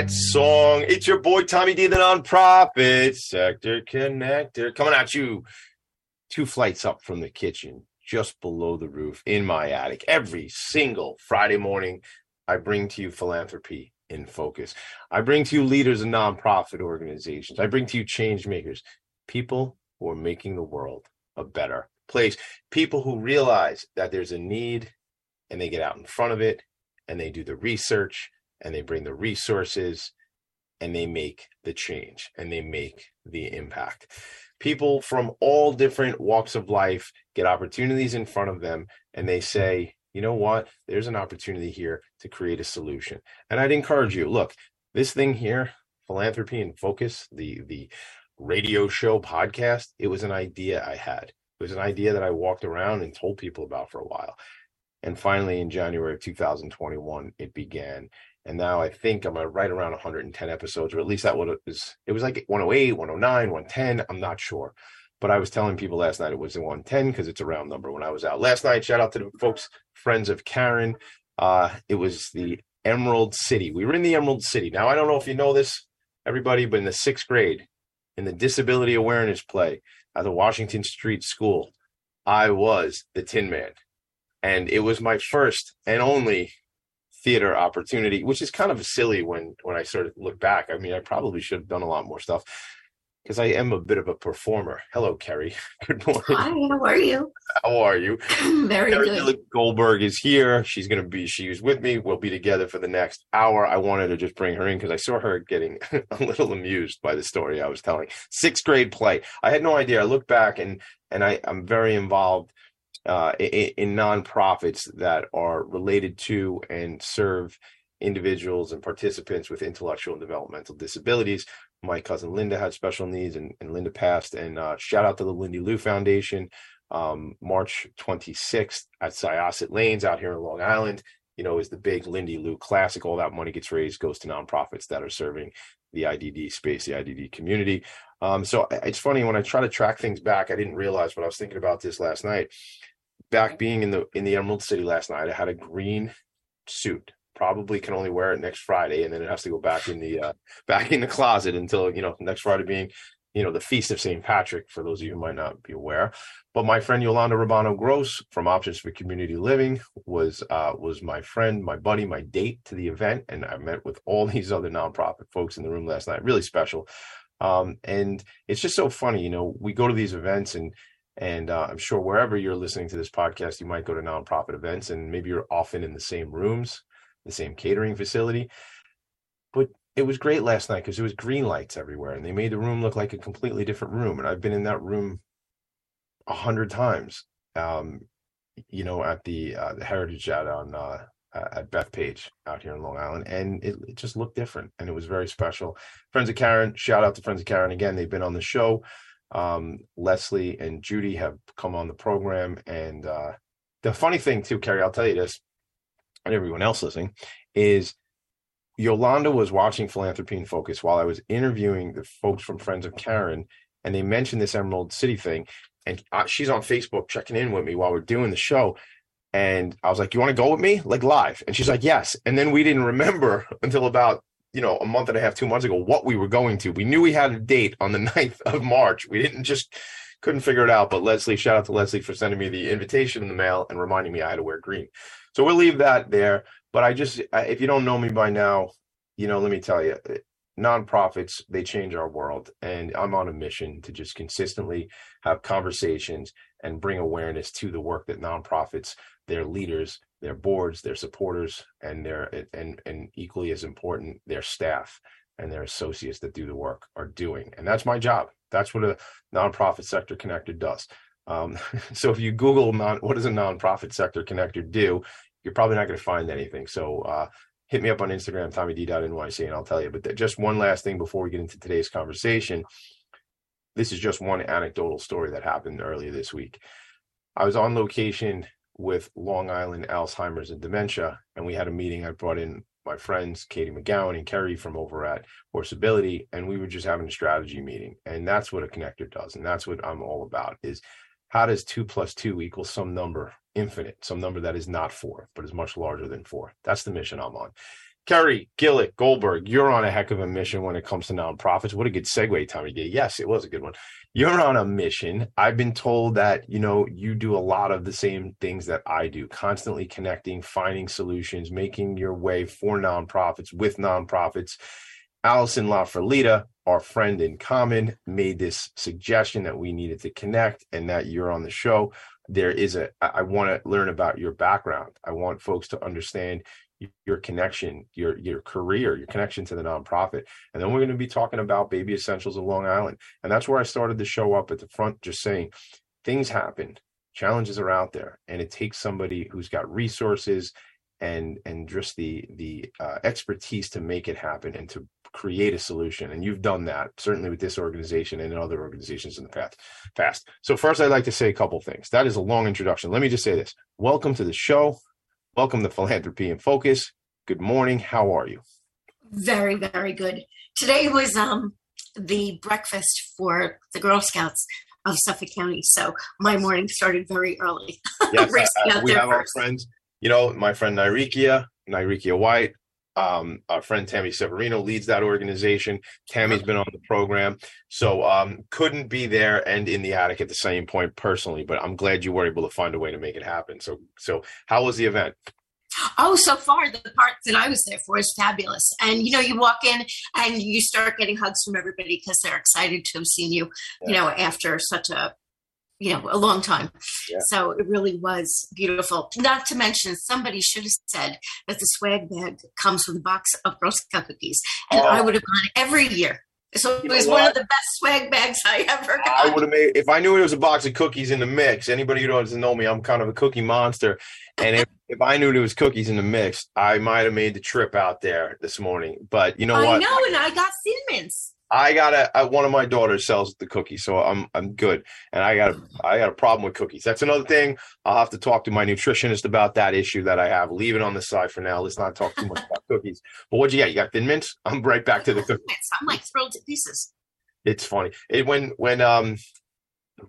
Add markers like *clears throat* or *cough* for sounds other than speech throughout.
That song. It's your boy Tommy D, the nonprofit sector connector, coming at you two flights up from the kitchen, just below the roof in my attic. Every single Friday morning, I bring to you philanthropy in focus. I bring to you leaders of nonprofit organizations. I bring to you change makers, people who are making the world a better place, people who realize that there's a need and they get out in front of it and they do the research and they bring the resources and they make the change and they make the impact. People from all different walks of life get opportunities in front of them and they say, you know what, there's an opportunity here to create a solution. And I'd encourage you, look, this thing here, philanthropy in focus, the the radio show podcast, it was an idea I had. It was an idea that I walked around and told people about for a while. And finally, in January of 2021, it began. And now I think I'm right around 110 episodes, or at least that what it was. It was like 108, 109, 110. I'm not sure. But I was telling people last night it was a 110 because it's a round number when I was out last night. Shout out to the folks, friends of Karen. Uh, it was the Emerald City. We were in the Emerald City. Now, I don't know if you know this, everybody, but in the sixth grade, in the disability awareness play at the Washington Street School, I was the Tin Man and it was my first and only theater opportunity, which is kind of silly when when I sort of look back. I mean, I probably should have done a lot more stuff because I am a bit of a performer. Hello, Kerry. *laughs* Good morning. Hi, how are you? How are you? *clears throat* Very good. Goldberg is here. She's going to be, she's with me. We'll be together for the next hour. I wanted to just bring her in because I saw her getting *laughs* a little amused by the story I was telling. Sixth grade play. I had no idea. I look back and, and I, I'm very involved uh, in, in nonprofits that are related to and serve individuals and participants with intellectual and developmental disabilities. My cousin Linda had special needs, and, and Linda passed. And uh, shout out to the Lindy Lou Foundation. Um, March 26th at Syosset Lanes out here in Long Island, you know, is the big Lindy Lou Classic. All that money gets raised, goes to nonprofits that are serving the IDD space, the IDD community. Um, so it's funny when I try to track things back, I didn't realize, but I was thinking about this last night back being in the in the Emerald City last night, I had a green suit. Probably can only wear it next Friday, and then it has to go back in the uh, back in the closet until you know next Friday being you know the feast of St. Patrick. For those of you who might not be aware, but my friend Yolanda Rabano Gross from Options for Community Living was uh, was my friend, my buddy, my date to the event, and I met with all *laughs* these other nonprofit folks in the room last night. Really special. Um, and it's just so funny, you know, we go to these events and and uh, I'm sure wherever you're listening to this podcast, you might go to nonprofit events and maybe you're often in the same rooms, the same catering facility. But it was great last night because there was green lights everywhere and they made the room look like a completely different room. And I've been in that room a hundred times, um, you know, at the uh, the Heritage at on uh, at Bethpage out here in Long Island, and it, it just looked different and it was very special. Friends of Karen, shout out to Friends of Karen again. They've been on the show um, Leslie and Judy have come on the program. And uh, the funny thing, too, Kerry, I'll tell you this, and everyone else listening, is Yolanda was watching Philanthropy in Focus while I was interviewing the folks from Friends of Karen, and they mentioned this Emerald City thing. And uh, she's on Facebook checking in with me while we're doing the show. And I was like, You want to go with me? Like live. And she's like, Yes. And then we didn't remember *laughs* until about you know, a month and a half, two months ago, what we were going to. We knew we had a date on the *laughs* 9th of March. We didn't just couldn't figure it out. But Leslie, shout out to Leslie for sending me the invitation in the mail and reminding me I had to wear green. So we'll leave that there. But I just, if you don't know me by now, you know, let me tell you, eh, nonprofits, they change our world. And I'm on a mission to just consistently have conversations and bring awareness to the work that nonprofits, their leaders, their boards, their supporters, and their and and equally as important, their staff and their associates that do the work are doing. And that's my job. That's what a nonprofit sector connector does. Um, *laughs* so if you Google non, what does a nonprofit sector connector do, you're probably not going to find anything. So uh, hit me up on Instagram, TommyD.NYC, and I'll tell you. But just one last thing before we get into today's conversation. This is just one anecdotal story that happened earlier this week. I was on location with Long Island Alzheimer's and dementia, and we had a meeting. I brought in my friends Katie McGowan and Kerry from over at Horseability, and we were just having a strategy meeting. And that's what a connector does, and that's what I'm all about: is how does two plus two equal some number infinite, some number that is not four but is much larger than four. That's the mission I'm on. Kerry, Gillett, Goldberg, you're on a heck of a mission when it comes to nonprofits. What a good segue, Tommy D. Yes, it was a good one. You're on a mission. I've been told that, you know, you do a lot of the same things that I do, constantly connecting, finding solutions, making your way for nonprofits with nonprofits. Allison LaFrelita, our friend in common, made this suggestion that we needed to connect and that you're on the show. There is a, I want to learn about your background. I want folks to understand your connection, your your career, your connection to the nonprofit. And then we're going to be talking about Baby Essentials of Long Island. And that's where I started to show up at the front, just saying things happen, challenges are out there, and it takes somebody who's got resources and and just the the uh, expertise to make it happen and to create a solution. And you've done that certainly with this organization and in other organizations in the past past. So first i'd like to say a couple things. That is a long introduction. Let me just say this. Welcome to the show Welcome to Philanthropy in Focus. Good morning. How are you? Very, very good. Today was um, the breakfast for the Girl Scouts of Suffolk County, so my morning started very early. *laughs* Yes, uh, we have first. our friends. You know, my friend Nyrikia, Nyrikia White, um, our friend Tammy Severino leads that organization. Tammy's been on the program, so um, couldn't be there and in the attic at the same point personally. But I'm glad you were able to find a way to make it happen. So, so how was the event? Oh, so far the part that I was there for is fabulous. And you know, you walk in and you start getting hugs from everybody because they're excited to have seen you. Yeah. You know, after such a you know a long time yeah. so it really was beautiful not to mention somebody should have said that the swag bag comes with a box of scout cookies and oh. i would have gone every year so it was one of the best swag bags I ever got. I would have made if I knew it was a box of cookies in the mix. Anybody who doesn't know me, I'm kind of a cookie monster. And if, *laughs* if I knew there was cookies in the mix, I might have made the trip out there this morning. But you know I what? I know, and I got mints. I got a, a, one of my daughters sells the cookies, so I'm I'm good. And I got a I got a problem with cookies. That's another thing. I'll have to talk to my nutritionist about that issue that I have. Leave it on the side for now. Let's not talk too much about cookies. But what'd you get? You got thin mints? I'm right back to the cookies. I'm like thrilled to pieces. It's funny. It when when um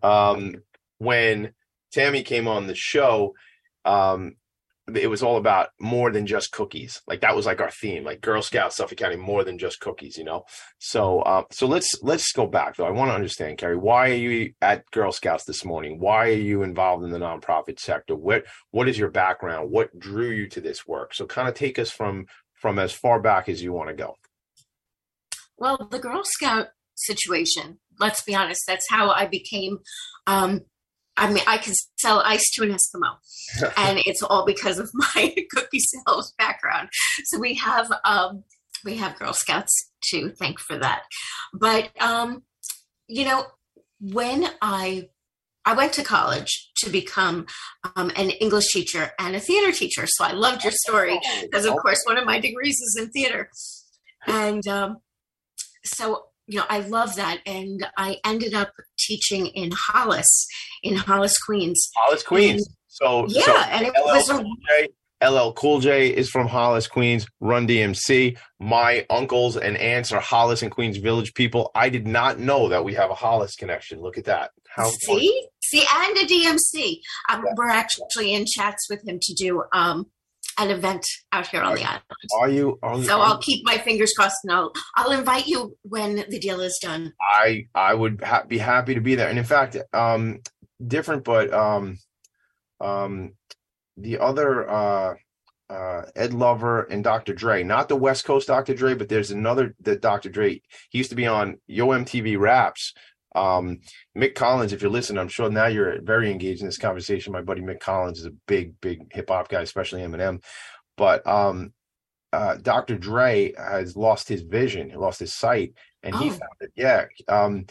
um when Tammy came on the show, um it was all about more than just cookies. Like that was like our theme, like Girl Scouts, Suffolk County, more than just cookies, you know. So, uh, so let's let's go back though. I want to understand, Kerry, why are you at Girl Scouts this morning? Why are you involved in the nonprofit sector? What what is your background? What drew you to this work? So, kind of take us from from as far back as you want to go. Well, the Girl Scout situation. Let's be honest. That's how I became um, I mean, I can sell ice to an Eskimo, *laughs* and it's all because of my *laughs* cookie sales background. So we have um, we have Girl Scouts to thank for that. But um, you know, when I I went to college to become um, an English teacher and a theater teacher, so I loved your story because, of course, one of my degrees is in theater, and um, so you know, I love that. And I ended up teaching in Hollis, in Hollis, Queens. Hollis, Queens. And, so yeah, so and it LL was a Cool J, LL Cool J is from Hollis, Queens. Run DMC. My uncles and aunts are Hollis and Queens Village people. I did not know that we have a Hollis connection. Look at that. How see, see, and a DMC. Um, yeah. We're actually in chats with him to do um, an event out here on are, the island. Are you? Are, so I'll keep my fingers crossed, and I'll I'll invite you when the deal is done. I I would ha- be happy to be there, and in fact, um, different, but um, um, the other uh, uh, Ed Lover and Dr. Dre, not the West Coast Dr. Dre, but there's another that Dr. Dre. He used to be on Yo MTV Raps um, Mick Collins, if you're listening, I'm sure now you're very engaged in this conversation. My buddy Mick Collins is a big, big hip hop guy, especially Eminem. But um, uh, Dr. Dre has lost his vision, he lost his sight, and oh. he found it. Yeah. Um,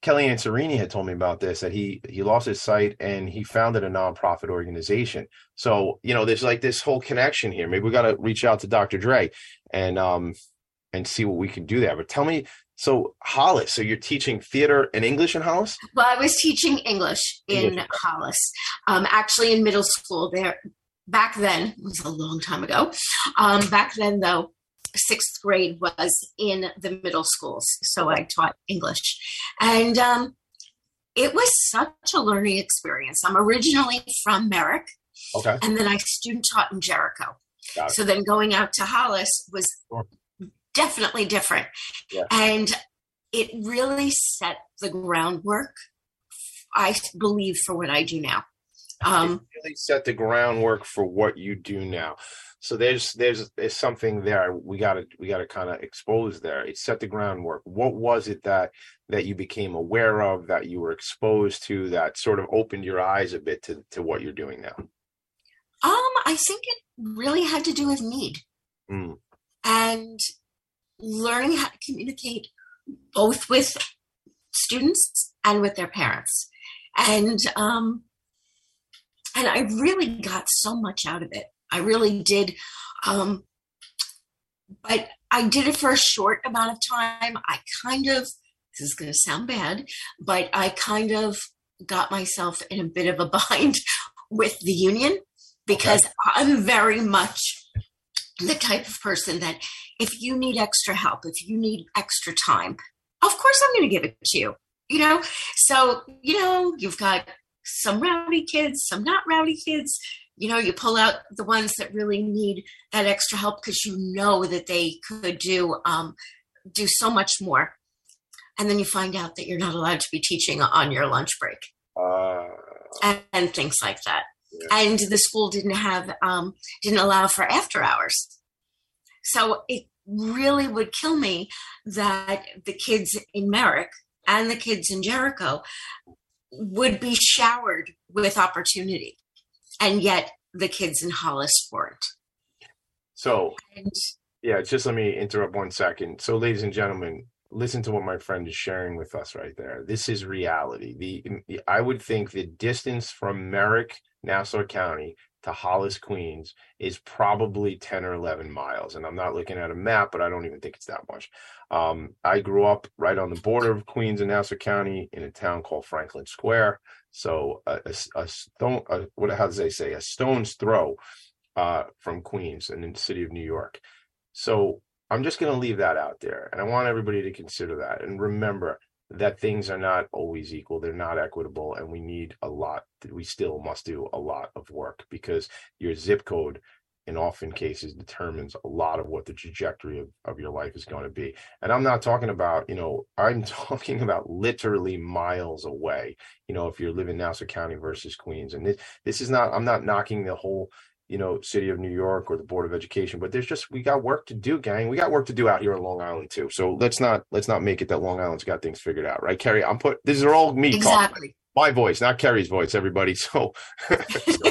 Kelly Anserini had told me about this that he he lost his sight and he founded a nonprofit organization. So you know, there's like this whole connection here. Maybe we got to reach out to Dr. Dre and um and see what we can do there. But tell me, so Hollis, so you're teaching theater and English in Hollis? Well, I was teaching English in English. Hollis, um, actually in middle school. There, back then it was a long time ago. Um, back then, though, sixth grade was in the middle schools, so I taught English, and um, it was such a learning experience. I'm originally from Merrick, okay, and then I student taught in Jericho. So then going out to Hollis was sure. Definitely different. Yeah. And it really set the groundwork, I believe, for what I do now. Um, it really set the groundwork for what you do now. So there's there's there's something there we got to we got to kind of expose there. It set the groundwork. What was it that that you became aware of, that you were exposed to, that sort of opened your eyes a bit to to what you're doing now? Um, I think it really had to do with need mm. and learning how to communicate both with students and with their parents. And um, and I really got so much out of it. I really did. Um, but I did it for a short amount of time. I kind of, this is going to sound bad, but I kind of got myself in a bit of a bind *laughs* with the union because okay. I'm very much the type of person that if you need extra help, if you need extra time, of course I'm going to give it to you. You know, so you know you've got some rowdy kids, some not rowdy kids. You know, you pull out the ones that really need that extra help because you know that they could do um, do so much more, and then you find out that you're not allowed to be teaching on your lunch break, uh, and, and things like that and the school didn't have um, didn't allow for after hours so it really would kill me that the kids in merrick and the kids in jericho would be showered with opportunity and yet the kids in hollis weren't so and, yeah just let me interrupt one second so ladies and gentlemen listen to what my friend is sharing with us right there. This is reality. The I would think the distance from Merrick, Nassau County to Hollis, Queens is probably 10 or 11 miles. And I'm not looking at a map, but I don't even think it's that much. Um, I grew up right on the border of Queens and Nassau County in a town called Franklin Square. So a, a, a stone, a, what how does they say, a stone's throw uh, from Queens and in the city of New York. So I'm just going to leave that out there. And I want everybody to consider that. And remember that things are not always equal, they're not equitable. And we need a lot, we still must do a lot of work because your zip code in often cases determines a lot of what the trajectory of, of your life is going to be. And I'm not talking about, you know, *laughs* I'm talking about literally miles away, you know, if you're living Nassau County versus Queens. And this, this is not, I'm not knocking the whole you know, city of New York or the Board of Education. But there's just we got work to do, gang. We got work to do out here in Long Island too. So let's not let's not make it that Long Island's got things figured out, right, Kerry? I'm put. These are all me exactly. talking. My voice, not Kerry's voice. Everybody. *laughs* So, so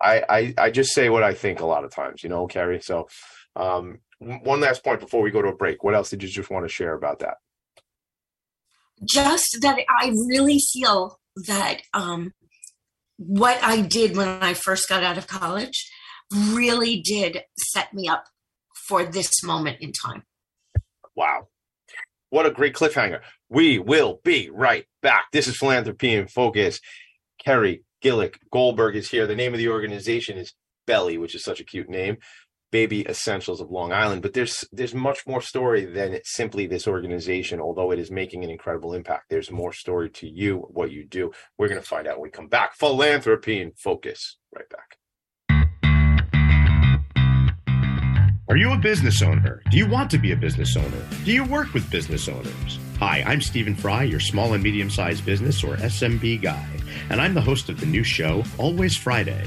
I, I I just say what I think a lot of times, you know, Kerry. So, um, one last point before we go to a break. What else did you just want to share about that? Just that I really feel that um, what I did when I first got out of college really did set me up for this moment in time. Wow. What a great cliffhanger. We will be right back. This is Philanthropy in Focus. Kerry Gillick Goldberg is here. The name of the organization is Belly, which is such a cute name baby essentials of Long Island. But there's there's much more story than simply this organization, although it is making an incredible impact. There's more story to you, what you do. We're gonna find out when we come back. Philanthropy in focus. Right back. Are you a business owner? Do you want to be a business owner? Do you work with business owners? Hi, I'm Stephen Fry, your small and medium sized business or SMB guy, and I'm the host of the new show, Always Friday.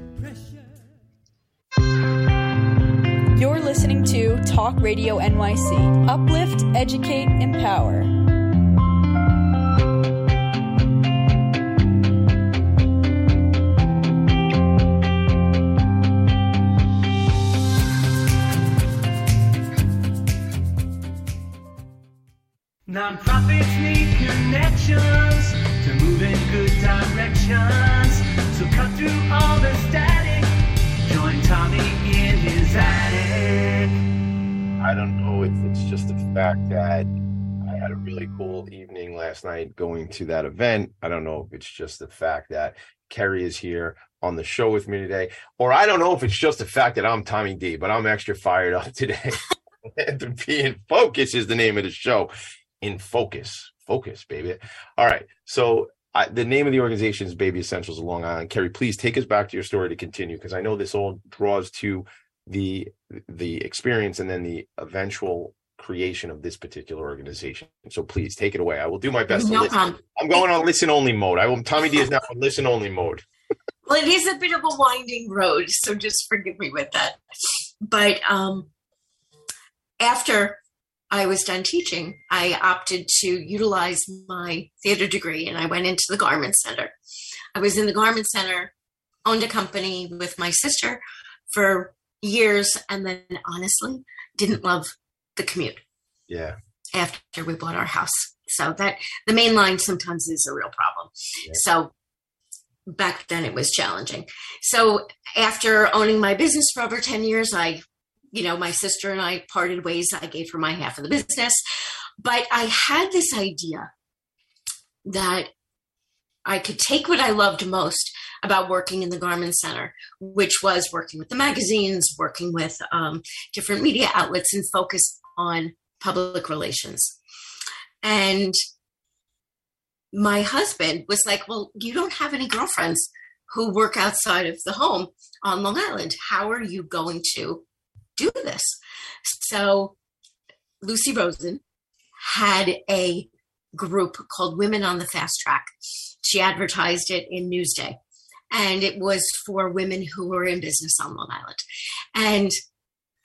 You're listening to Talk Radio NYC. Uplift, educate, empower. Nonprofits need connections to move in good directions. So cut through all the static. I don't know if it's just the fact that I had a really cool evening last night going to that event. I don't know if it's just the fact that Kerry is here on the show with me today, or I don't know if it's just the fact that I'm Tommy D, but I'm extra fired up *laughs* today. and to be focus is the name of the show. In focus, focus, baby. All right. So I, the name of the organization is Baby Essentials of Long Island. Kerry, please take us back to your story to continue because I know this all draws to the the experience and then the eventual creation of this particular organization. So please take it away. I will do my best to No listen. problem. I'm going on listen only mode. I will Tommy D is now on listen only mode. Well, it is a bit of a winding road, so just forgive me with that. But um, after I was done teaching, I opted to utilize my theater degree and I went into the Garment Center. I was in the Garment Center, owned a company with my sister for years, and then honestly didn't love the commute Yeah. after we bought our house. So that the main line sometimes is a real problem. Yeah. So back then it was challenging. So after owning my business for over 10 years, I, you know, my sister and I parted ways. I gave her my half of the business, but I had this idea that I could take what I loved most about working in the Garment Center, which was working with the magazines, working with um, different media outlets, and focus on public relations. And my husband was like, Well, you don't have any girlfriends who work outside of the home on Long Island. How are you going to do this? So Lucy Rosen had a group called Women on the Fast Track. She advertised it in Newsday, and it was for women who were in business on Long Island. And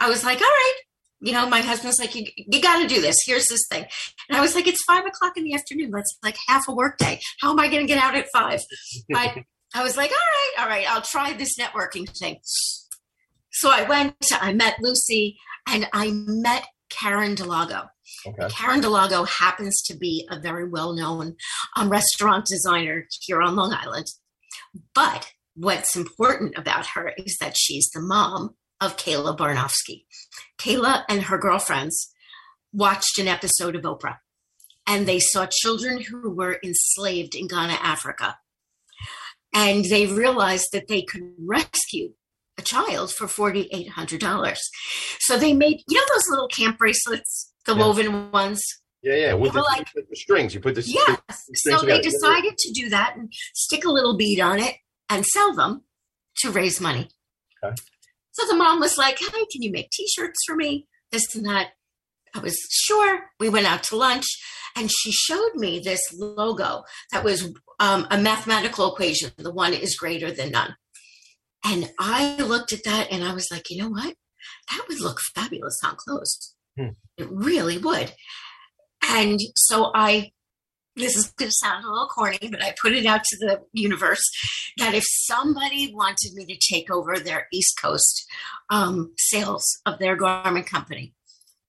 I was like, all right. You know, my husband's like, you, you got to do this. Here's this thing. And I was like, it's five o'clock in the afternoon. That's like half a work day. How am I going to get out at five? But I was like, all right, all right, I'll try this networking thing. So I went, I met Lucy, and I met Karen Delago. Okay. Karen Delago happens to be a very well known um, restaurant designer here on Long Island. But what's important about her is that she's the mom of Kayla Barnofsky. Kayla and her girlfriends watched an episode of Oprah and they saw children who were enslaved in Ghana, Africa. And they realized that they could rescue a child for $4,800. So they made, you know, those little camp bracelets, the Yeah. woven ones? Yeah, yeah. With the, like- the strings, you put the Yes. strings So they together. decided to do that and stick a little bead on it and sell them to raise money. Okay. So the mom was like, Hey, can you make t shirts for me? This and that. I was sure. We went out to lunch and she showed me this logo that was um, a mathematical equation. The one is greater than none. And I looked at that and I was like, you know what? That would look fabulous on clothes. Hmm. It really would. And so I, this is going to sound a little corny, but I put it out to the universe that if somebody wanted me to take over their East Coast um, sales of their garment company,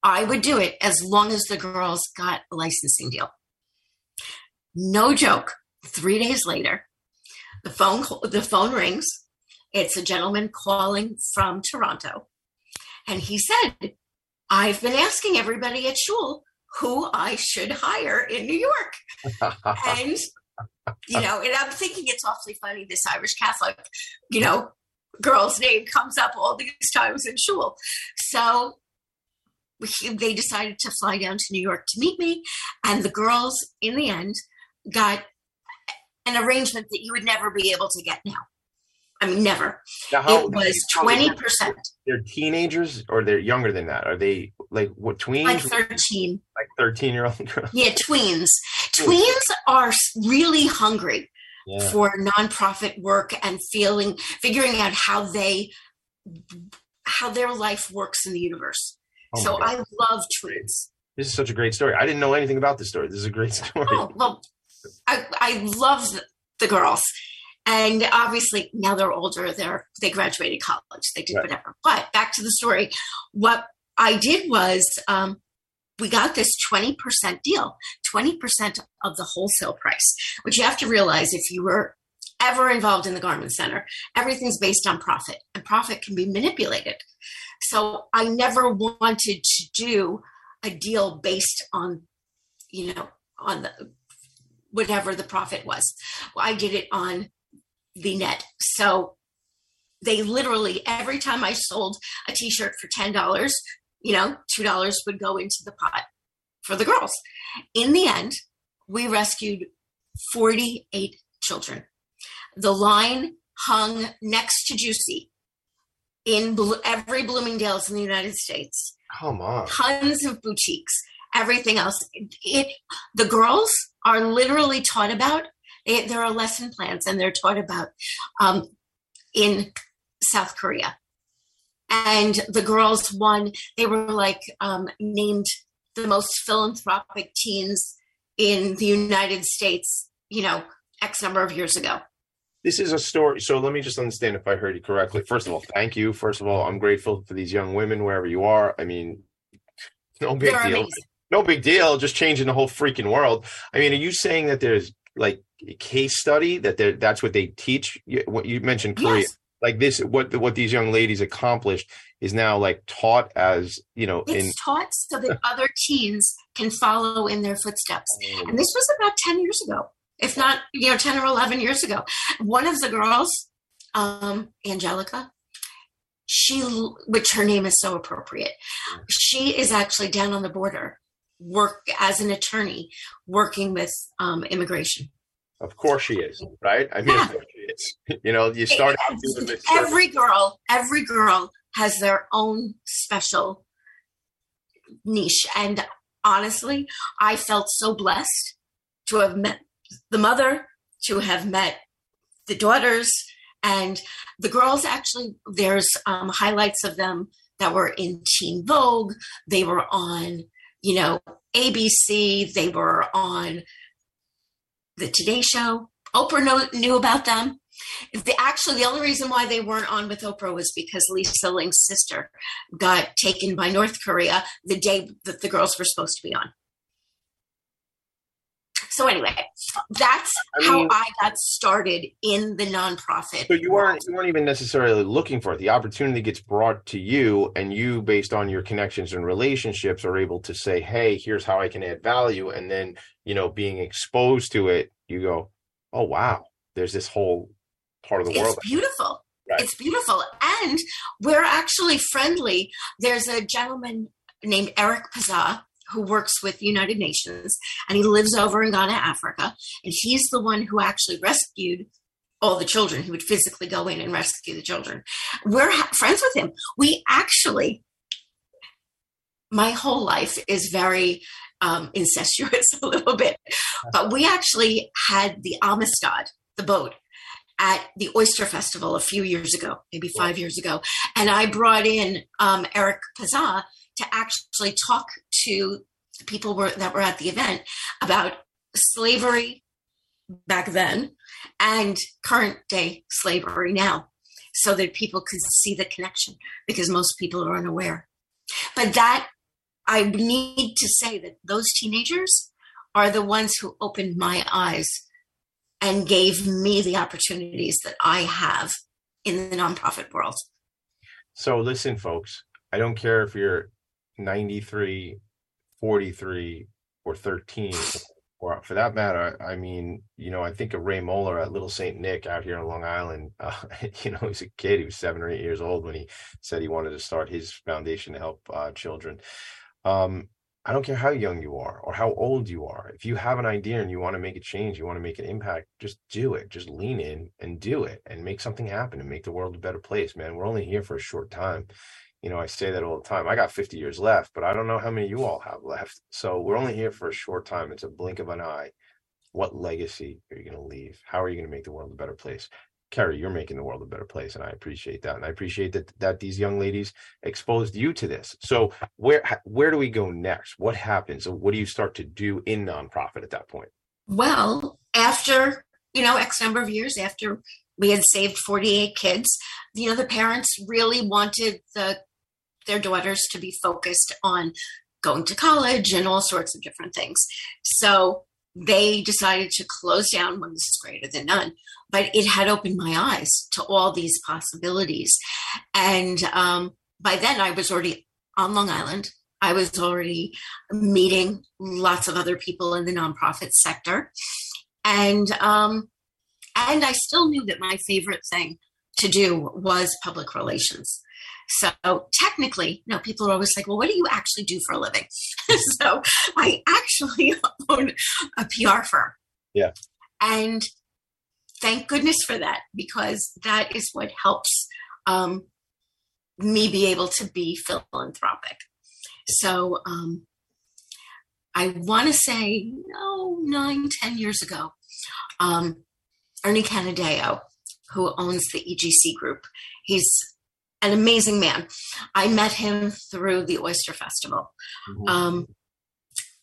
I would do it as long as the girls got a licensing deal. No joke. Three days later, the phone the phone rings. It's a gentleman calling from Toronto, and he said, "I've been asking everybody at Shul who I should hire in New York." *laughs* and you know, and I'm thinking it's awfully funny. This Irish Catholic, you know, girl's name comes up all these times in shul. So they decided to fly down to New York to meet me, and the girls, in the end, got an arrangement that you would never be able to get now. I mean, never. How- it was twenty percent, They're teenagers or they're younger than that? Are they like what tweens? like thirteen. like 13 year old *laughs* girls? Yeah, tweens. Tweens are really hungry Yeah. for nonprofit work and feeling, figuring out how they, how their life works in the universe. Oh so I love tweens. This is such a great story. I didn't know anything about this story. This is a great *laughs* story. Oh well, I I love the girls, and obviously now they're older. They're they graduated college. They did Right. whatever. But back to the story. What I did was um, we got this twenty percent deal, twenty percent of the wholesale price. Which you have to realize if you were ever involved in the garment center, everything's based on profit, and profit can be manipulated. So I never wanted to do a deal based on, you know, on the whatever the profit was. Well, I did it on the net. So they literally every time I sold a t-shirt for ten dollars, you know, two dollars would go into the pot for the girls. In the end, we rescued 48 children. The line hung next to Juicy in Blo- every Bloomingdale's in the United States Come on. tons of boutiques everything else it, it the girls are literally taught about they, there are lesson plans and they're taught about um, in south korea and the girls won they were like um, named the most philanthropic teens in the united states you know x number of years ago This is a story. So let me just understand if I heard you correctly. First of all, thank you. First of all, I'm grateful for these young women wherever you are. I mean, *laughs* no big They're deal. amazing. No big deal. Just changing the whole freaking world. I mean, are you saying that there's like case study that that's what they teach? You- What you mentioned Korea. yes Like this, what what these young ladies accomplished is now like taught as you know in. it's taught so that *laughs* other teens can follow in their footsteps And this was about 10 years ago, if not, you know, 10 or 11 years ago. One of the girls, um, Angelica, she, which her name is so appropriate, she is actually down on the border, work as an attorney, working with um, immigration. Of course she is, right? I mean, Yeah. of course she is. *laughs* You know, you start this. Every girl, every girl has their own special niche. And honestly, I felt so blessed to have met the mother, to have met the daughters, and the girls actually, there's um, highlights of them that were in Teen Vogue. They were on, you know, ABC. They were on the Today Show. Oprah know, knew about them. The, actually, the only reason why they weren't on with Oprah was because Lisa Ling's sister got taken by North Korea the day that the girls were supposed to be on. So anyway, that's I how mean- I got started in the nonprofit. So you weren't you weren't even necessarily looking for it. The opportunity gets brought to you, and you, based on your connections and relationships, are able to say, "Hey, here's how I can add value." And then, you know, being exposed to it, you go, "Oh wow, there's this whole part of the world." It's beautiful. Right. It's beautiful. And we're actually friendly. There's a gentleman named Eric Pazza who works with United Nations and he lives over in Ghana, Africa. And he's the one who actually rescued all the children. He would physically go in and rescue the children. We're ha- friends with him. We actually, my whole life is very um, incestuous *laughs* a little bit, but we actually had the Amistad, the boat, at the Oyster Festival a few years ago, maybe five years ago. And I brought in um, Eric Pazza to actually talk to people were, that were at the event about slavery back then and current day slavery now so that people could see the connection because most people are unaware. But that, I need to say that those teenagers are the ones who opened my eyes and gave me the opportunities that I have in the nonprofit world. So listen, folks, I don't care if you're 93, 43, or 13. or for that matter, I mean, you know, I think of Ray Moeller at Little Saint Nick out here on Long Island. *laughs* Uh, you know, he's a kid. He was seven or eight years old when he said he wanted to start his foundation to help uh, children. Um, I don't care how young you are or how old you are. If you have an idea and you want to make a change, you want to make an impact, just do it. Just lean in and do it and make something happen and make the world a better place, man. We're only here for a short time. You know, I say that all the time. I got 50 years left, but I don't know how many you all have left. So we're only here for a short time. It's a blink of an eye. What legacy are you going to leave? How are you going to make the world a better place? Kerry, you're making the world a better place, and I appreciate that. And I appreciate that that these young ladies exposed you to this. So where where do we go next? What happens? What do you start to do in nonprofit at that point? Well, after you know X number of years after we had saved 48 kids, you know the parents really wanted the their daughters to be focused on going to college and all sorts of different things. So they decided to close down when this is greater than none. But it had opened my eyes to all these possibilities. And um, by then, I was already on Long Island. I was already meeting lots of other people in the nonprofit sector. And um, and I still knew that my favorite thing to do was public relations. So technically, you no, people are always like, well, what do you actually do for a living? *laughs* so I actually *laughs* own a PR firm. Yeah. And thank goodness for that because that is what helps um, me be able to be philanthropic. So um, I want to say, no, nine, ten years ago, um, Ernie Canadeo, who owns the EGC group, he's an amazing man. I met him through the Oyster Festival. Mm-hmm. Um,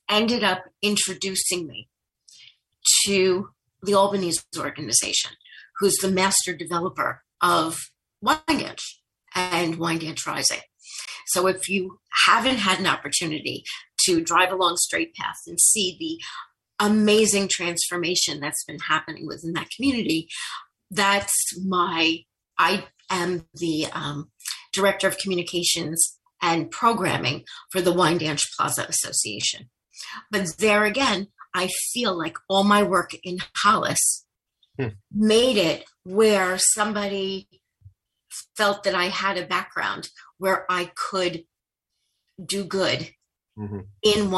ended up introducing me to the Albanese organization, who's the master developer of Wyandanch and Wyandanch Rising. So if you haven't had an opportunity to drive along Straight Path and see the amazing transformation that's been happening within that community, that's my I am the um, director of communications and programming for the Wyandanch Plaza Association. But there again, I feel like all my work in Hollis hmm. made it where somebody felt that I had a background where I could do good mm-hmm. in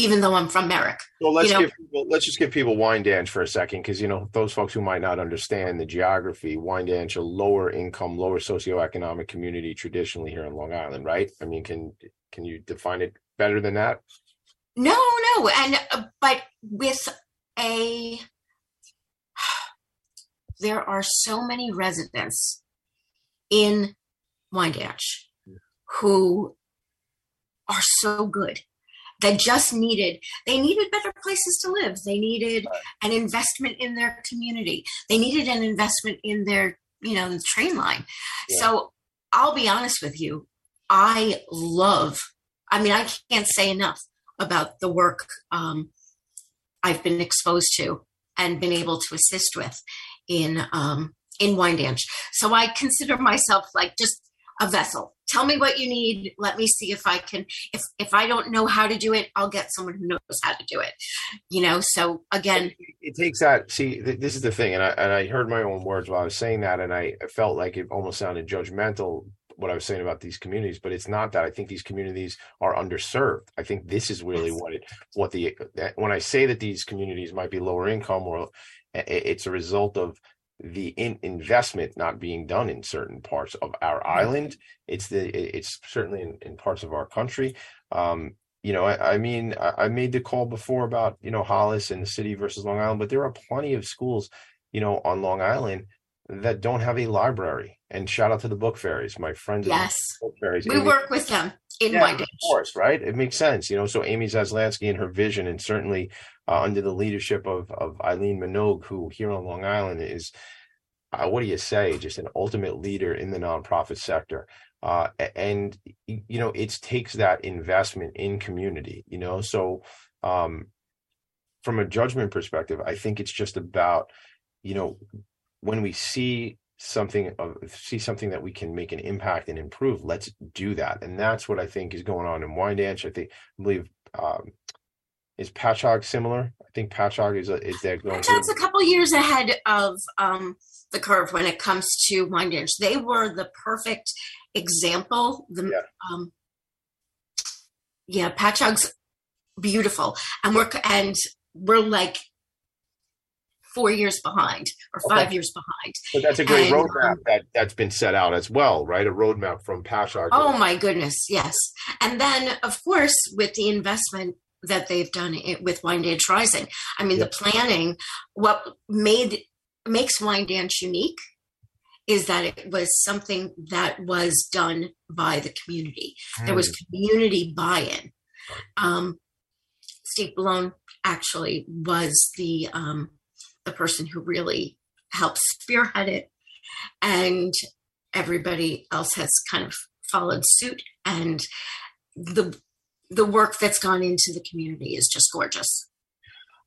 even though I'm from Merrick. Well, let's you know? give people, let's just give people Wyandanch for a second, because you know those folks who might not understand the geography. Wyandanch, a lower income, lower socioeconomic community traditionally here in Long Island, right? I mean, can can you define it better than that? No, no, and uh, but with a there are so many residents in Wyandanch who are so good that just needed they needed better places to live. They needed an investment in their community. They needed an investment in their you know the train line. Yeah. so i'll be honest with you i love i mean i can't say enough about the work um, i've been exposed to and been able to assist with in um, in Wyandanch. So I consider myself like just a vessel tell me what you need. Let me see if i can if if i don't know how to do it i'll get someone who knows how to do it you know? So again it takes that see this is the thing and i and i heard my own words while i was saying that and i felt like it almost sounded judgmental what i was saying about these communities but it's not that. I think these communities are underserved. I think this is really what it what the when i say that these communities might be lower income or it's a result of the in investment not being done in certain parts of our island. It's the it's certainly in, in parts of our country. Um, you know, I, I mean, I, I, made the call before about you know Hollis and the city versus Long Island, but there are plenty of schools, you know, on Long Island that don't have a library. And shout out to the book fairies, my friends. Yes, book fairies. We Amy, work with them in yeah, Of course, right? It makes sense, you know. So Amy Zaslansky and her vision, and certainly uh, under the leadership of of Eileen Minogue, who here on Long Island is, uh, what do you say, just an ultimate leader in the nonprofit sector. Uh, and you know, it takes that investment in community, you know. So, um, from a judgment perspective, I think it's just about, you know, when we see something of see something that we can make an impact and improve let's do that and that's what i think is going on in Wyandanch i think i believe um, is Patchogue similar? I think Patchogue is a, is that going Patchogue's a couple years ahead of um, the curve when it comes to Wyandanch. They were the perfect example. The Yeah. um, yeah, Patchogue's beautiful, and we're and we're like four years behind or five Okay. years behind. But that's a great And, roadmap um, that that's been set out as well, right? A roadmap from to- Oh my goodness, yes. And then, of course, with the investment that they've done it with Wyandanch Rising, I mean, the planning, what made makes Wyandanch unique is that it was something that was done by the community. There was community buy-in. Um, Steve Malone actually was the um, the person who really helped spearhead it, and everybody else has kind of followed suit. And the the work that's gone into the community is just gorgeous.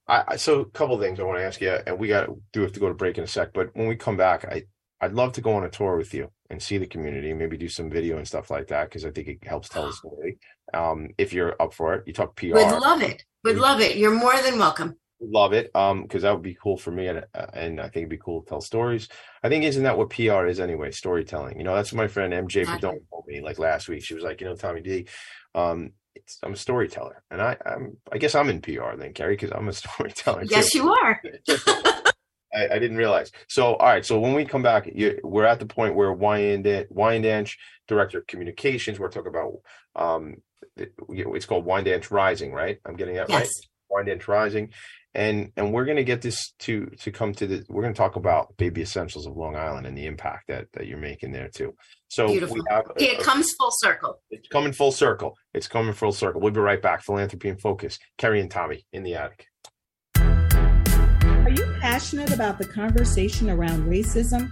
I, so a couple things I want to ask you, and we got do have to go to break in a sec. But when we come back, I I'd love to go on a tour with you and see the community, maybe do some video and stuff like that because I think it helps tell the *gasps* story. Um, if you're up for it, you talk PR. Would love it. Would love it. You're more than welcome. Love it um because that would be cool for me and uh, and i think it'd be cool to tell stories i think isn't that what pr is anyway storytelling you know that's what my friend mj. Verdone told me like last week she was like you know tommy d um it's, i'm a storyteller and i i'm i guess i'm in pr then Kerry because i'm a *laughs* storyteller Yes, too. you are. *laughs* I, I didn't realize so all right so when we come back you, we're at the point where Wyandanch, director of communications we're talking about um it- it's called Wyandanch rising right i'm getting that right Yes. Wyandanch Rising, and and we're going to get this to to come to the. We're going to talk about baby essentials of Long Island and the impact that that you're making there too. So Beautiful. we have It comes full circle. it's coming full circle. It's coming full circle. We'll be right back. Philanthropy in focus. Kerry and Tommy in the attic. Are you passionate about the conversation around racism?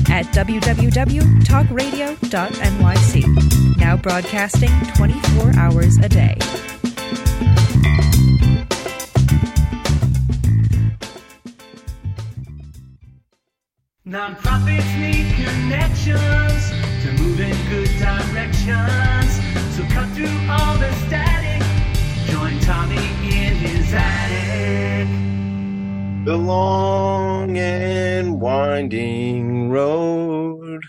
at www.talkradio.nyc. Now broadcasting 24 hours a day. Nonprofits need connections to move in good directions. So cut through all the static. Join Tommy The long and winding road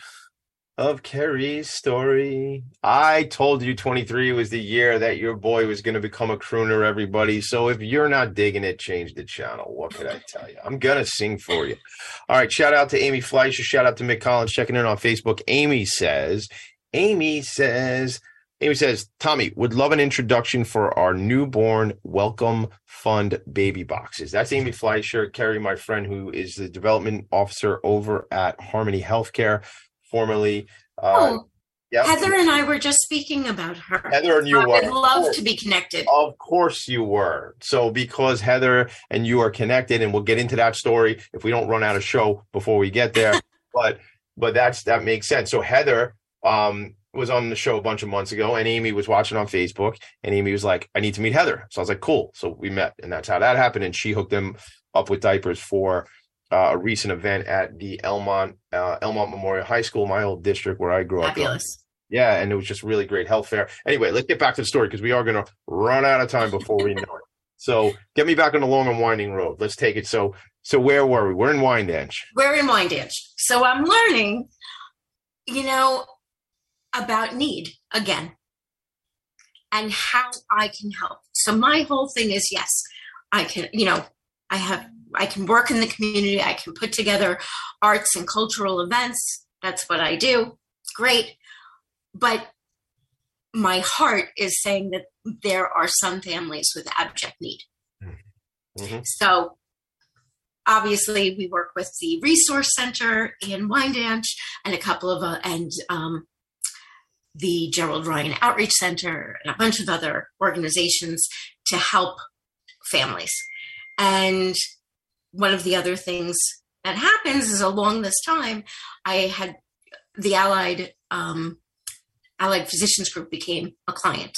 of Kerry's story. I told you 23 was the year that your boy was going to become a crooner, everybody. So if you're not digging it, change the channel. What could I tell you? I'm going to sing for you. All right. Shout out to Amy Fleischer. Shout out to Mick Collins checking in on Facebook. Amy says, Amy says, Amy says, Tommy, would love an introduction for our newborn welcome fund baby boxes. That's Amy Fleischer, Kerry, my friend, who is the development officer over at Harmony Healthcare, formerly. Uh, Oh, yeah, Heather and I were just speaking about her. Heather and you I would were. love to be connected. Of course you were. So because Heather and you are connected, and we'll get into that story if we don't run out of show before we get there. *laughs* but but that's that makes sense. So Heather, um, was on the show a bunch of months ago, and Amy was watching on Facebook, and Amy was like, "I need to meet Heather." So I was like, "Cool." So we met, and that's how that happened. And she hooked them up with diapers for uh, a recent event at the Elmont uh, Elmont Memorial High School, my old district where I grew up. Fabulous. Yeah, and it was just really great health fair. Anyway, let's get back to the story because we are going to run out of time before we know it. So get me back on the long and winding road. Let's take it. So so where were we? We're in Wyandanch. We're in Wyandanch. So I'm learning, you know, about need again and how I can help. So my whole thing is yes, I can, you know, I have I can work in the community, I can put together arts and cultural events. That's what I do. Great. But my heart is saying that there are some families with abject need. Mm-hmm. So obviously we work with the resource center in Wyandanch and a couple of uh, and um, the Gerald Ryan Outreach Center and a bunch of other organizations to help families. And one of the other things that happens is along this time, I had the Allied um, Allied Physicians Group became a client,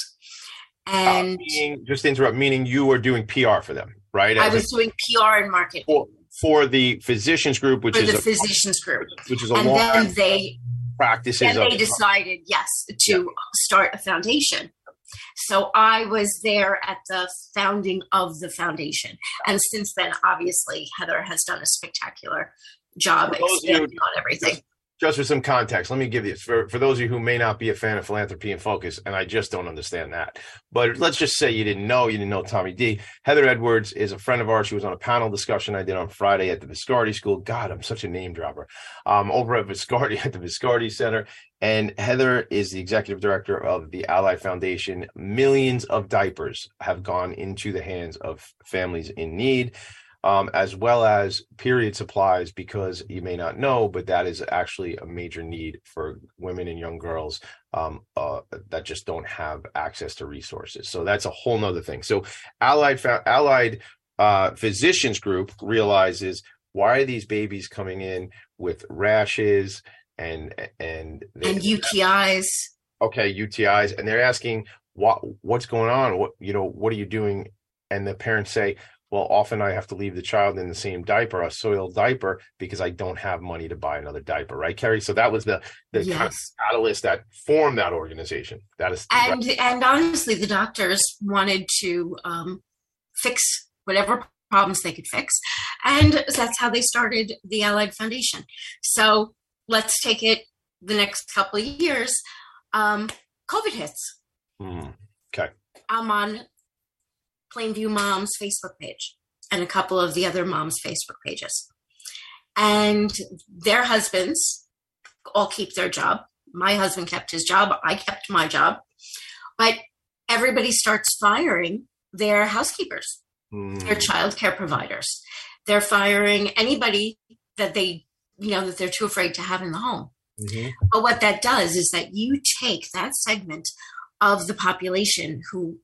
and Uh, meaning, just to interrupt, meaning you were doing PR for them, right? I was a- doing PR and marketing for, for the physicians group, which for is the a, physicians group, which is a and long then they practices of they decided yes to start a foundation. So i was there at the founding of the foundation. And since then obviously heather has done a spectacular job of you- expanding on everything just for some context, let me give you for for those of you who may not be a fan of philanthropy in focus, and I just don't understand that. But let's just say you didn't know, you didn't know Tommy D. Heather Edwards is a friend of ours. She was on a panel discussion I did on Friday at the Viscardi School. God, I'm such a name dropper. Um, over at Viscardi *laughs* at the Viscardi Center, and Heather is the executive director of the Ally Foundation. Millions of diapers have gone into the hands of families in need um, as well as period supplies, because you may not know, but that is actually a major need for women and young girls um, uh, that just don't have access to resources. So that's a whole nother thing. So Allied Allied uh, Physicians Group realizes why are these babies coming in with rashes and and they- and utis okay UTIs and they're asking what what's going on what you know what are you doing and the parents say well often I have to leave the child in the same diaper a soiled diaper because I don't have money to buy another diaper right Kerry? So that was the the kind of Yes. catalyst that formed that organization. That is and and honestly the doctors wanted to um, fix whatever problems they could fix and that's how they started the allied foundation. So let's take it the next couple of years. Um, covid hits. Hmm. okay. I'm on plainview mom's facebook page and a couple of the other moms facebook pages and their husbands all keep their job my husband kept his job i kept my job but everybody starts firing their housekeepers, Hmm. their childcare providers. They're firing anybody that they, you know, that they're too afraid to have in the home. Mhm. But what that does is that you take that segment of the population who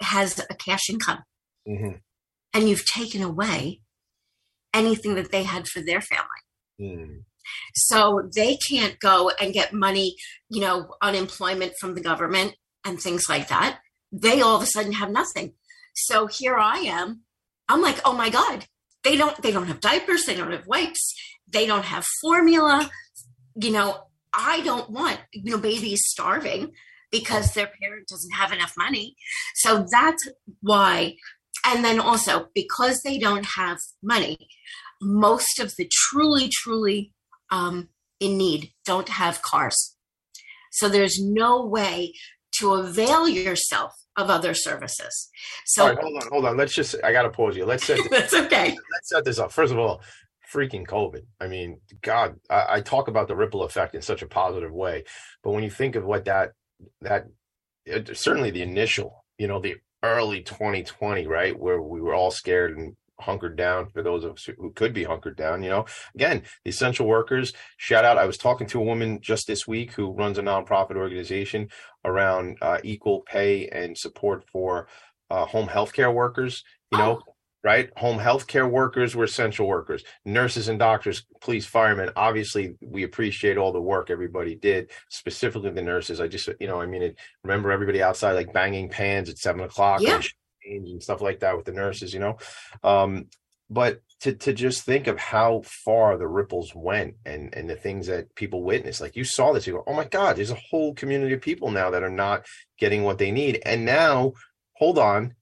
has a cash income Mhm. and you've taken away anything that they had for their family. Hmm. So they can't go and get money, you know, unemployment from the government and things like that. They all of a sudden have nothing. So here I am. I'm like, oh my God, they don't they don't have diapers, they don't have wipes, they don't have formula. You know, I don't want, you know, babies starving because their parent doesn't have enough money. So that's why. And then also because they don't have money, most of the truly, truly um, in need don't have cars. So there's no way to avail yourself of other services. So right hold on hold on let's just I gotta pause you let's set *laughs* that's okay. let's set this up. First of all, freaking COVID. I mean, God, I, I talk about the ripple effect in such a positive way, but when you think of what that that it, certainly the initial, you know, the early 2020, right, where we were all scared and hunkered down for those of us who could be hunkered down you know. Again the essential workers shout out i was talking to a woman just this week who runs a nonprofit organization around uh, equal pay and support for uh, home healthcare workers you know right? Home health care workers were essential workers, nurses and doctors, police, firemen. Obviously, we appreciate all the work everybody did, specifically the nurses. I just, you know, I mean, it, remember everybody outside like banging pans at seven o'clock Yeah. and, and stuff like that with the nurses, you know. Um, but to to just think of how far the ripples went and and the things that people witnessed, like you saw this, you go, oh my God, there's a whole community of people now that are not getting what they need, and now, hold on,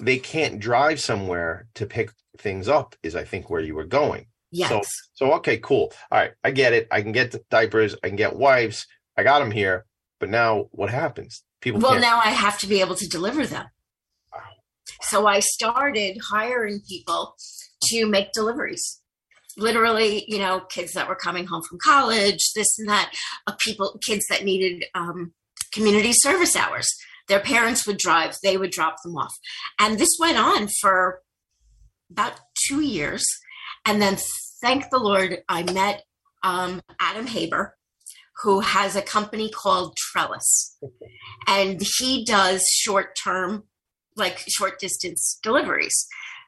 they can't drive somewhere to pick things up. Is I think where you were going. Yes. So so okay, cool. All right, I get it. I can get the diapers. I can get wipes. I got them here. But now what happens? People well, can't. now I have to be able to deliver them. So I started hiring people to make deliveries. Literally, you know, kids that were coming home from college, this and that, uh, people, kids that needed um, community service hours. Their parents would drive, they would drop them off. And this went on for about two years. And then, thank the Lord, I met um, Adam Haber, who has a company called Trellis. And he does short term, like short distance deliveries.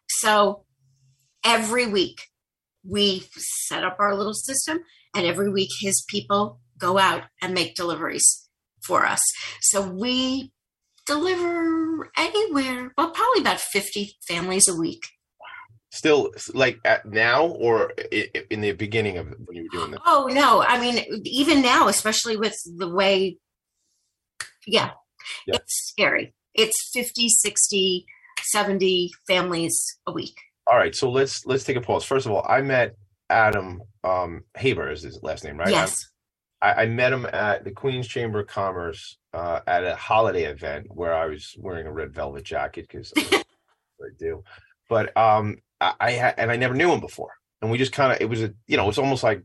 So every week we set up our little system, and every week his people go out and make deliveries for us. So we deliver anywhere, well, probably about 50 families a week. Still, like at now or in the beginning of when you were doing that. Oh no, I mean even now, especially with the way yeah, Yeah. it's scary. It's 50, 60, 70 families a week. All right, so let's let's take a pause. First of all, I met Adam um, Haber is his last name, right? Yes. I, I met him at the Queens Chamber of Commerce uh, at a holiday event where I was wearing a red velvet jacket because I do. But um, I, I had, and I never knew him before, and we just kind of it was a you know it's almost like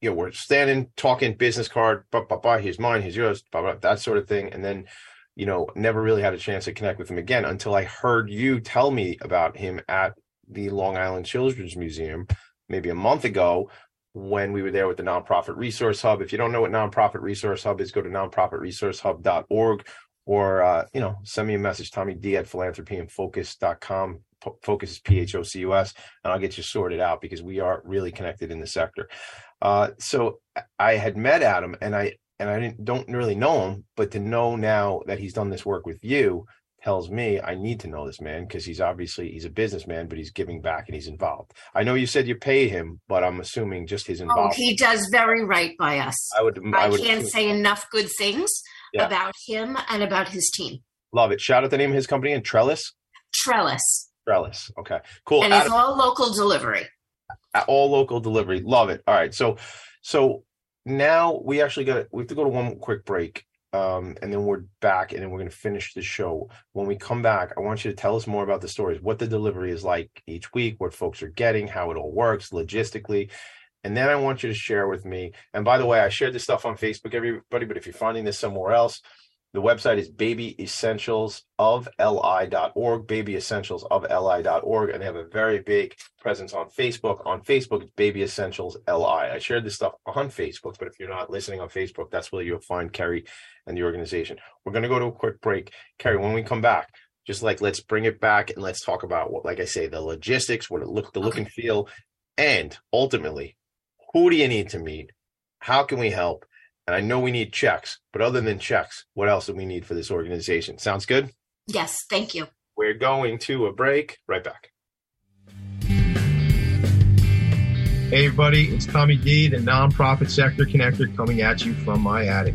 you know we're standing talking business card, blah blah blah. Here's mine, here's yours, blah blah that sort of thing, and then you know never really had a chance to connect with him again until I heard you tell me about him at the Long Island Children's Museum maybe a month ago when we were there with the nonprofit resource hub. If you don't know what nonprofit resource hub is, go to nonprofitresourcehub.org or uh, you know, send me a message, Tommy D at philanthropyandfocus.com. Focus is P H O C U S, and I'll get you sorted out because we are really connected in the sector. Uh, so I had met Adam and I and I don't really know him, but to know now that he's done this work with you tells me I need to know this man because he's obviously he's a businessman, but he's giving back and he's involved. I know you said you pay him, but I'm assuming just his Oh, involvement. he does very right by us. I would I, I would can't assume- say enough good things Yeah. about him and about his team. love it. Shout out the name of his company and Trellis. Trellis. Trellis. Okay. Cool. and it's all local delivery. Uh, all local delivery. Love it. All right. So so now we actually got we have to go to one quick break. Um, and then we're back and then we're gonna finish the show. When we come back, I want you to tell us more about the stories, what the delivery is like each week, what folks are getting, how it all works logistically. And then I want you to share with me. And by the way, I shared this stuff on Facebook, everybody, but if you're finding this somewhere else, the website is babyessentialsofli.org, babyessentialsofli.org, and they have a very big presence on Facebook. On Facebook, it's Baby Essentials LI. I shared this stuff on Facebook, but if you're not listening on Facebook, that's where you'll find Kerry and the organization. We're going to go to a quick break. Kerry, when we come back, just like let's bring it back and let's talk about what, like I say, the logistics, what it look, the look and feel, and ultimately, who do you need to meet? How can we help? And I know we need checks, but other than checks, what else do we need for this organization? Sounds good? Yes, thank you. We're going to a break. Right back. Hey, everybody, it's Tommy D, the nonprofit sector connector, coming at you from my attic.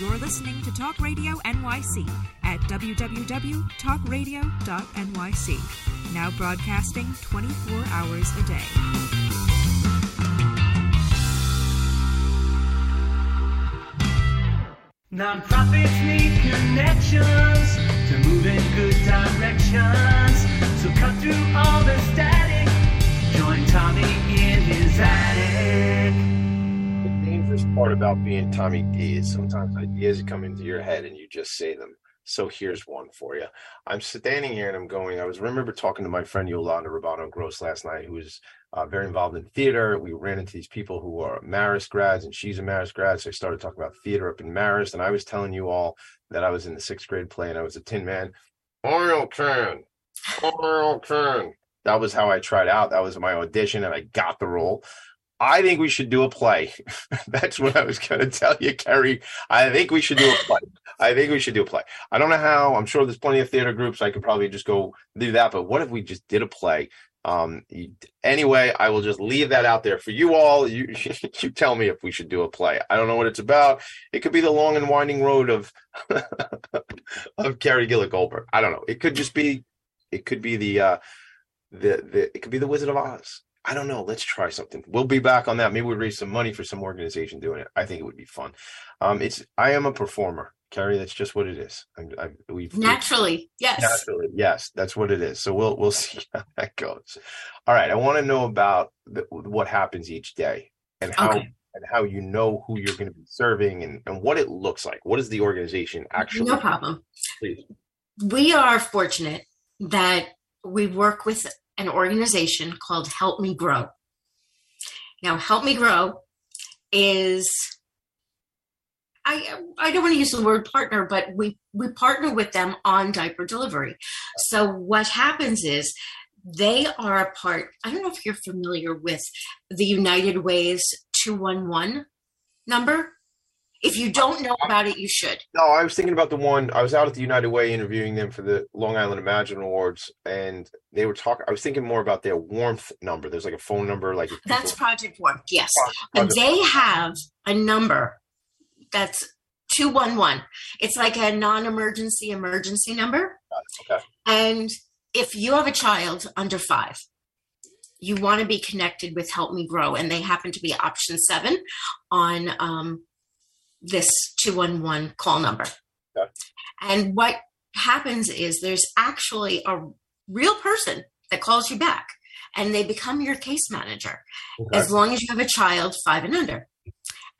You're listening to Talk Radio NYC at www.talkradio.nyc. Now broadcasting 24 hours a day. Nonprofits need connections to move in good directions. About being Tommy D is sometimes ideas come into your head and you just say them. So here's one for you. I'm standing here and I'm going. I was remember talking to my friend Yolanda Rabano Gross last night, who is uh, very involved in theater. We ran into these people who are Marist grads, and she's a Marist grad. So I started talking about theater up in Marist, and I was telling you all that I was in the sixth grade play and I was a Tin Man. Oil can, oil can. That was how I tried out. That was my audition, and I got the role. I think we should do a play. *laughs* That's what I was going to tell you, Kerry. I think we should do a play. I think we should do a play. I don't know how. I'm sure there's plenty of theater groups. I could probably just go do that. But what if we just did a play? Um, anyway, I will just leave that out there for you all. You, *laughs* you tell me if we should do a play. I don't know what it's about. It could be the long and winding road of *laughs* of Kerry Gillick Goldberg. I don't know. It could just be. It could be the uh, the the. It could be the Wizard of Oz. I don't know. Let's try something. We'll be back on that. Maybe we raise some money for some organization doing it. I think it would be fun. Um, it's I am a performer, Kerry. That's just what it is. I, I, we've Naturally, yes. Naturally, yes, that's what it is. So we'll we'll *laughs* see how that goes. All right, I want to know about the, what happens each day and how Okay. and how you know who you're going to be serving and, and what it looks like. What is the organization actually? No problem. Please. We are fortunate that we work with an organization called Help Me Grow. Now, Help Me Grow is I I don't want to use the word partner, but we we partner with them on diaper delivery. So what happens is they are a part. I don't know if you're familiar with the United Ways 211 number. If you don't know about it, you should. No, I was thinking about the one. I was out at the United Way interviewing them for the Long Island Imagine Awards, and they were talking. I was thinking more about their warmth number. There's like a phone number, like That's people- Project Warmth, yes. Project And they have a number that's 211. It's like a non emergency emergency number. okay. And if you have a child under five, you want to be connected with Help Me Grow, and they happen to be option seven on um, this 211 call number. Okay. And what happens is there's actually a real person that calls you back, and they become your case manager Okay. as long as you have a child five and under.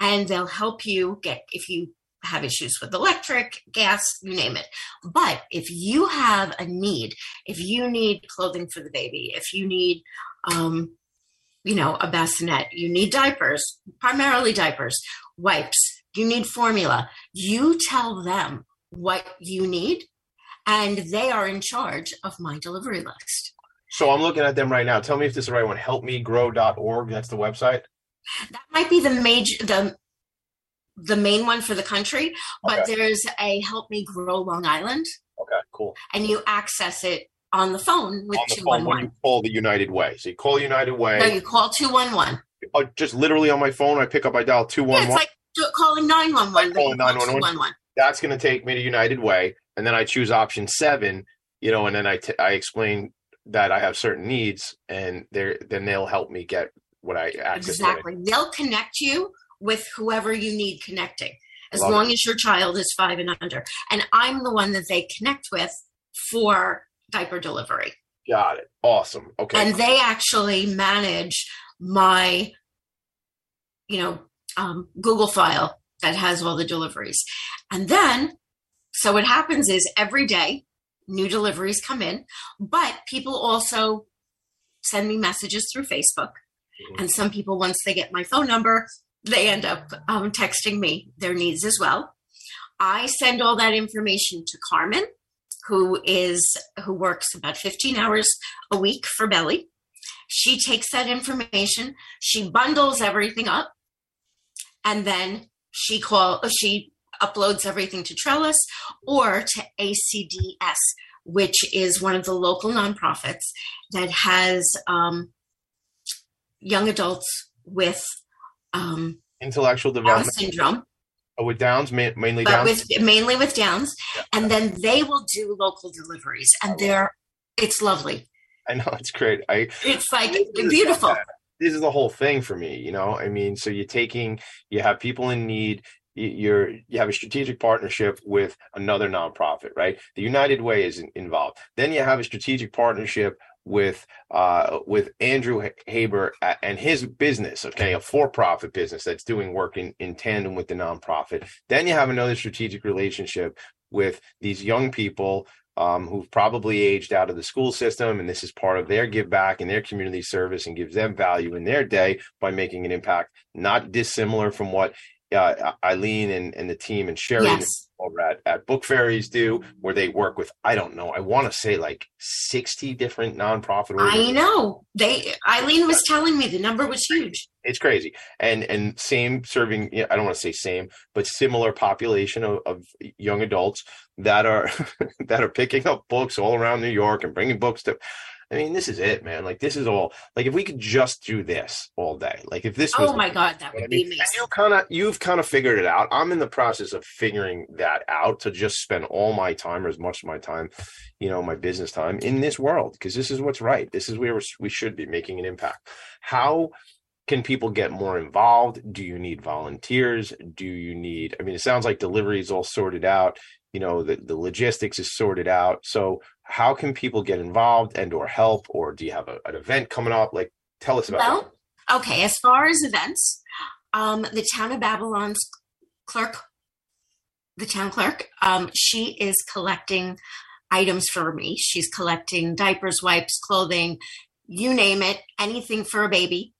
And they'll help you get, if you have issues with electric, gas, you name it. But if you have a need, if you need clothing for the baby, if you need, um, you know, a bassinet, you need diapers, primarily diapers, wipes, you need formula, you tell them what you need, and they are in charge of my delivery list. So I'm looking at them right now. Tell me if this is the right one. Helpmegrow.org. That's the website. That might be the major the the main one for the country, but Okay. there's a Help Me Grow Long Island, Okay, cool. and you access it on the phone with On the two phone when you call the United Way. So you call United Way. No, you call two one one. oh, just literally on my phone, I pick up, I dial 211. Yeah, it's like do- calling nine one one. calling 911. 911. That's going to take me to United Way, and then I choose option seven. You know, and then I t- I explain that I have certain needs, and they're, then they'll help me get what I access. what I- Exactly. They'll connect you with whoever you need connecting, as Love long as your child is five and under. And I'm the one that they connect with for diaper delivery. Got it. Awesome. Okay. and they actually manage my you know um, google file that has all the deliveries and then so what happens is every day new deliveries come in but people also send me messages through facebook And some people, once they get my phone number, they end up um, texting me their needs as well. I send all that information to Carmen, who is who works about 15 hours a week for BELI. She takes that information, she bundles everything up, and then she call she uploads everything to Trellis or to ACDS, which is one of the local nonprofits that has um, young adults with um, Intellectual Down development syndrome, oh, with Downs, ma- mainly but Downs. with mainly with Downs, and then they will do local deliveries, and they're it's lovely. I know it's great. I It's like beautiful. This is the whole thing for me you know? I mean so you're taking you have people in need you- you're you have a strategic partnership with another nonprofit right? The united way is involved. Then you have a strategic partnership with uh with andrew haber and his business okay? A for-profit business that's doing work in in tandem with the nonprofit. Then you have another strategic relationship with these young people um, who've probably aged out of the school system, and this is part of their give back and their community service, and gives them value in their day by making an impact, not dissimilar from what uh, Eileen and, and the team and Sherry Yes. over at, at Book Fairies do, where they work with I don't know, I want to say like sixty different nonprofit. I know. They Eileen was telling me the number was huge. it's crazy and and same serving i don't want to say same but similar population of, of young adults that are *laughs* that are picking up books all around new york and bringing books to i mean this is it man like this is all like if we could just do this all day like if this oh was Oh my god, that I would mean, be and amazing. you kind of you've kind of figured it out. I'm in the process of figuring that out to just spend all my time or as much of my time, you know, my business time in this world because this is what's right. This is where we should be making an impact. How can people get more involved? Do you need volunteers? Do you need? I mean, it sounds like delivery is all sorted out. You know, the the logistics is sorted out. So, how can people get involved and or help? Or do you have a, an event coming up? Like, tell us about. Well, okay, as far as events, um, the town of Babylon's clerk, the town clerk, um, she is collecting items for me. She's collecting diapers, wipes, clothing, you name it, anything for a baby.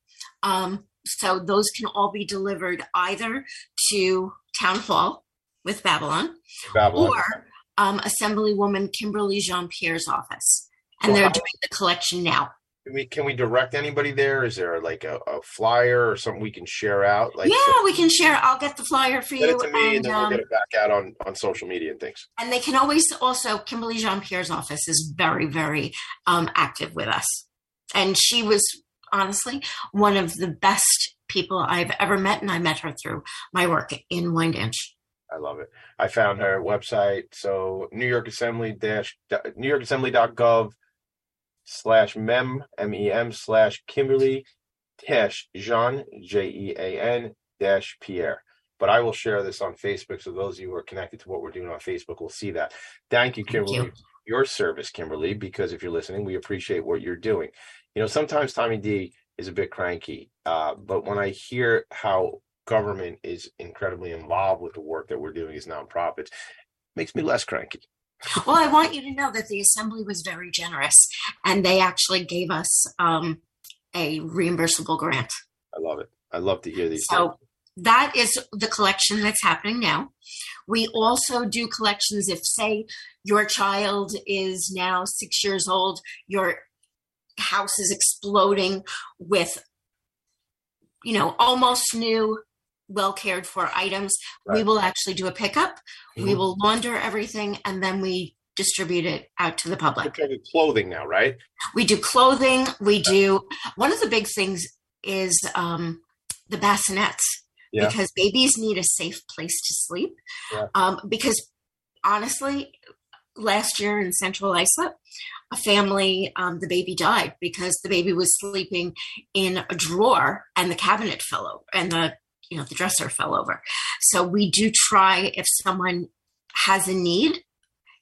Um, so those can all be delivered either to town hall with Babylon, Babylon. or um, Assemblywoman Kimberly Jean Pierre's office. And So they're doing the collection now. Can we can we direct anybody there? Is there like a, a flyer or something we can share out? Like yeah, we can share. I'll get the flyer for send you. it to me and, and, then we'll um, get it back out on on social media and things. and they can always also Kimberly Jean Pierre's office is very, very um, active with us. And she was honestly one of the best people I've ever met, and I met her through my work in Wyandanch. I love it. I found her website. So New York Assembly dash New York Assembly.gov slash mem M E M slash Kimberly dash Jean J E A N dash Pierre. But I will share this on Facebook so those of you who are connected to what we're doing on Facebook will see that. Thank you, Thank Kimberly, you. your service, Kimberly, because if you're listening, we appreciate what you're doing. You know, sometimes Tommy D is a bit cranky, uh, but when I hear how government is incredibly involved with the work that we're doing as nonprofits, makes me less cranky. Well, I want you to know that the assembly was very generous, and they actually gave us um, a reimbursable grant. I love it. I love to hear these things. So that is the collection that's happening now. We also do collections if, say, your child is now six years old, your house is exploding with, you know, almost new, well cared for items. We will actually do a pickup. We Mhm. will launder everything and then we distribute it out to the public. Okay, clothing now, right? We do clothing. We do one of the big things is um, the bassinets Yeah. because babies need a safe place to sleep. Yeah. Um, because honestly, last year in Central Islip, a family, um, the baby died because the baby was sleeping in a drawer and the cabinet fell over and the you know the dresser fell over. So we do try if someone has a need.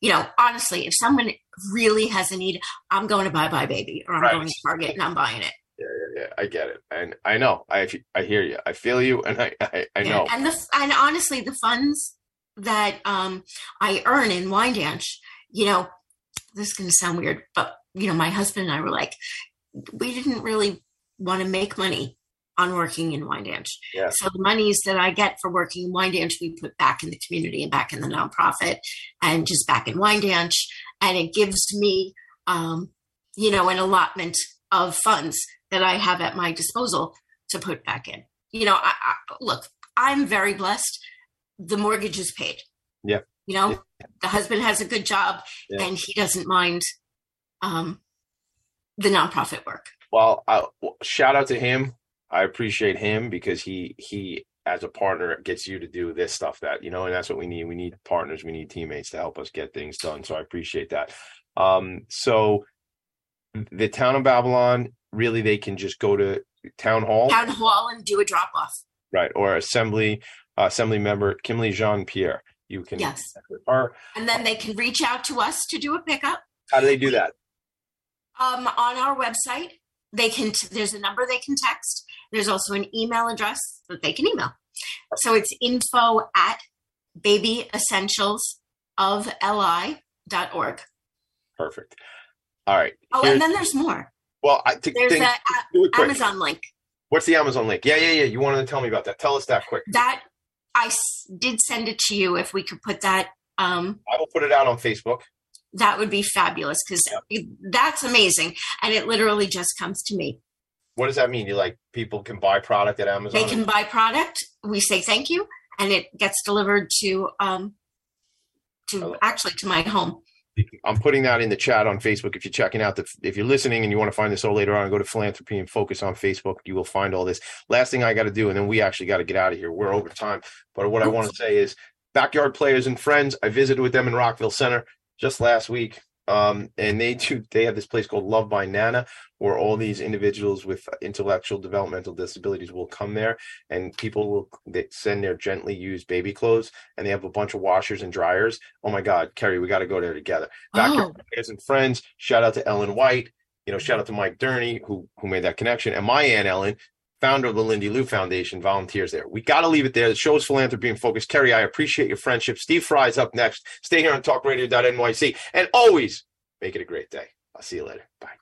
You know, honestly, if someone really has a need, I'm going to buy buy Baby or I'm Right. going to Target and I'm buying it. Yeah, yeah, yeah. I get it, and I know. I I hear you. I feel you, and I I, I know. And the and honestly, the funds that um, I earn in Wyandanch, you know, this is going to sound weird, but you know, my husband and I were like, we didn't really want to make money on working in Wyandanch. Yeah. So the monies that I get for working in Wyandanch, we put back in the community and back in the nonprofit and just back in Wyandanch. And it gives me, um, you know, an allotment of funds that I have at my disposal to put back in. You know, I, I, look, I'm very blessed. The mortgage is paid. Yeah. You know, the husband has a good job Yeah. and he doesn't mind um, the nonprofit work. Well, I, well, shout out to him. I appreciate him because he he as a partner gets you to do this stuff that you know, and that's what we need. We need partners. We need teammates to help us get things done. So I appreciate that. Um, so the town of Babylon, really, they can just go to town hall, Town hall and do a drop off. right, or assembly uh, assembly member Kimberly Jean Pierre. You can Yes. her. And then they can reach out to us to do a pickup. How do they do that? Um, on our website, they can. There's a number they can text. There's also an email address that they can email. So it's info at babyessentialsofli.org. Perfect. All right. Oh, Here's- and then there's more. well, I think There's think- a, do it quick. Amazon link What's the Amazon link? Yeah, yeah, yeah. You wanted to tell me about that. Tell us that quick. that I s- did send it to you. If we could put that, um, I will put it out on Facebook. that would be fabulous because that's amazing. And it literally just comes to me. What does that mean? You like people can buy product at Amazon? They can buy product. We say thank you, and it gets delivered to um to actually to my home. I'm putting that in the chat on Facebook. If you're checking out the, if you're listening and you want to find this all later on, go to philanthropy in focus on Facebook. You will find all this. Last thing I got to do, and then we actually got to get out of here. We're over time. But what I want to say is, backyard players and friends. I visited with them in Rockville Center just last week, um, and they do. They have this place called Love by Nana, where all these individuals with intellectual developmental disabilities will come there, and people will they send their gently used baby clothes, and they have a bunch of washers and dryers. Oh my God, Kerry, we got to go there together. Backyard Oh. and friends. Shout out to Ellen White. You know, shout out to Mike Durney who who made that connection, and my aunt Ellen, founder of the Lindy Lou Foundation, volunteers there. We got to leave it there. The show is philanthropy in focus. Kerry, I appreciate your friendship. Steve Fry is up next. Stay here on TalkRadio.nyc, and always make it a great day. I'll see you later. Bye.